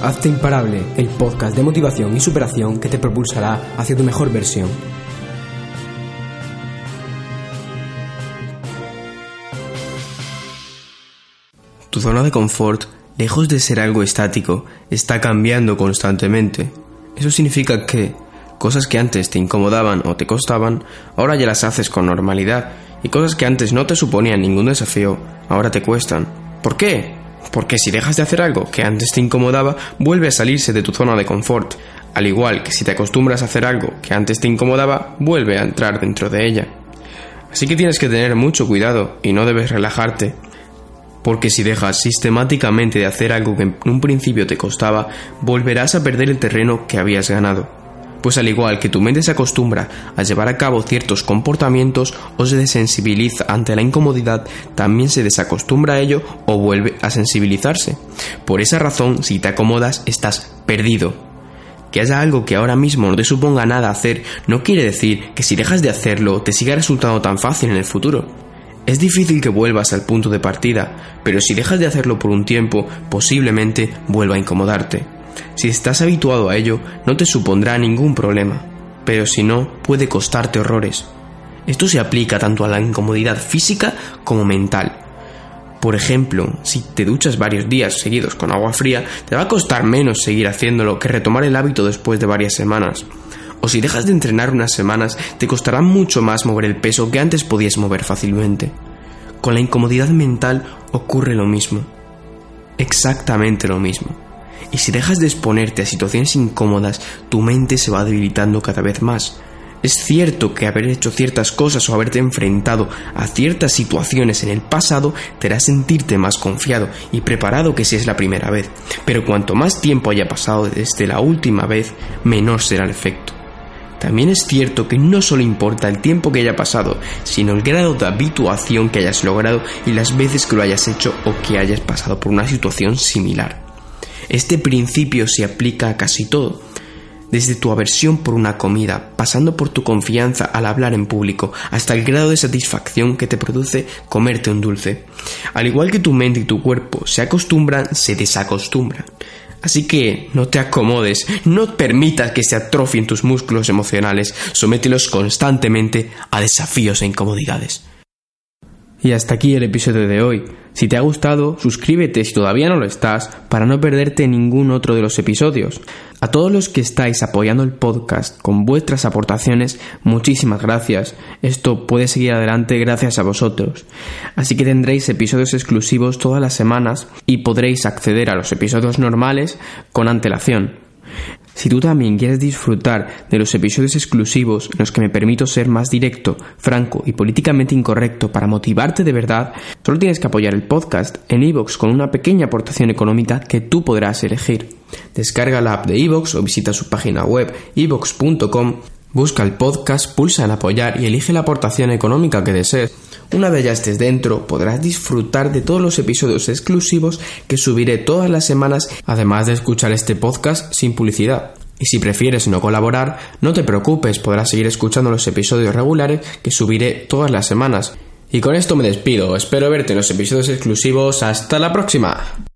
Hazte Imparable, el podcast de motivación y superación que te propulsará hacia tu mejor versión. Tu zona de confort, lejos de ser algo estático, está cambiando constantemente. Eso significa que cosas que antes te incomodaban o te costaban, ahora ya las haces con normalidad, y cosas que antes no te suponían ningún desafío, ahora te cuestan. ¿Por qué? Porque si dejas de hacer algo que antes te incomodaba, vuelve a salirse de tu zona de confort. Al igual que si te acostumbras a hacer algo que antes te incomodaba, vuelve a entrar dentro de ella. Así que tienes que tener mucho cuidado y no debes relajarte. Porque si dejas sistemáticamente de hacer algo que en un principio te costaba, volverás a perder el terreno que habías ganado pues al igual que tu mente se acostumbra a llevar a cabo ciertos comportamientos o se desensibiliza ante la incomodidad, también se desacostumbra a ello o vuelve a sensibilizarse. Por esa razón, si te acomodas, estás perdido. Que haya algo que ahora mismo no te suponga nada hacer no quiere decir que si dejas de hacerlo te siga resultando tan fácil en el futuro. Es difícil que vuelvas al punto de partida, pero si dejas de hacerlo por un tiempo, posiblemente vuelva a incomodarte. Si estás habituado a ello, no te supondrá ningún problema, pero si no, puede costarte horrores. Esto se aplica tanto a la incomodidad física como mental. Por ejemplo, si te duchas varios días seguidos con agua fría, te va a costar menos seguir haciéndolo que retomar el hábito después de varias semanas. O si dejas de entrenar unas semanas, te costará mucho más mover el peso que antes podías mover fácilmente. Con la incomodidad mental ocurre lo mismo. Exactamente lo mismo. Y si dejas de exponerte a situaciones incómodas, tu mente se va debilitando cada vez más. Es cierto que haber hecho ciertas cosas o haberte enfrentado a ciertas situaciones en el pasado te hará sentirte más confiado y preparado que si es la primera vez, pero cuanto más tiempo haya pasado desde la última vez, menor será el efecto. También es cierto que no solo importa el tiempo que haya pasado, sino el grado de habituación que hayas logrado y las veces que lo hayas hecho o que hayas pasado por una situación similar. Este principio se aplica a casi todo, desde tu aversión por una comida, pasando por tu confianza al hablar en público, hasta el grado de satisfacción que te produce comerte un dulce. Al igual que tu mente y tu cuerpo se acostumbran, se desacostumbran. Así que no te acomodes, no permitas que se atrofien tus músculos emocionales, somételos constantemente a desafíos e incomodidades. Y hasta aquí el episodio de hoy. Si te ha gustado, suscríbete si todavía no lo estás para no perderte ningún otro de los episodios. A todos los que estáis apoyando el podcast con vuestras aportaciones, muchísimas gracias. Esto puede seguir adelante gracias a vosotros. Así que tendréis episodios exclusivos todas las semanas y podréis acceder a los episodios normales con antelación. Si tú también quieres disfrutar de los episodios exclusivos en los que me permito ser más directo, franco y políticamente incorrecto para motivarte de verdad, solo tienes que apoyar el podcast en iVoox con una pequeña aportación económica que tú podrás elegir. Descarga la app de iVoox o visita su página web ivox.com, busca el podcast, pulsa en apoyar y elige la aportación económica que desees. Una vez ya estés dentro, podrás disfrutar de todos los episodios exclusivos que subiré todas las semanas, además de escuchar este podcast sin publicidad. Y si prefieres no colaborar, no te preocupes, podrás seguir escuchando los episodios regulares que subiré todas las semanas. Y con esto me despido, espero verte en los episodios exclusivos, hasta la próxima.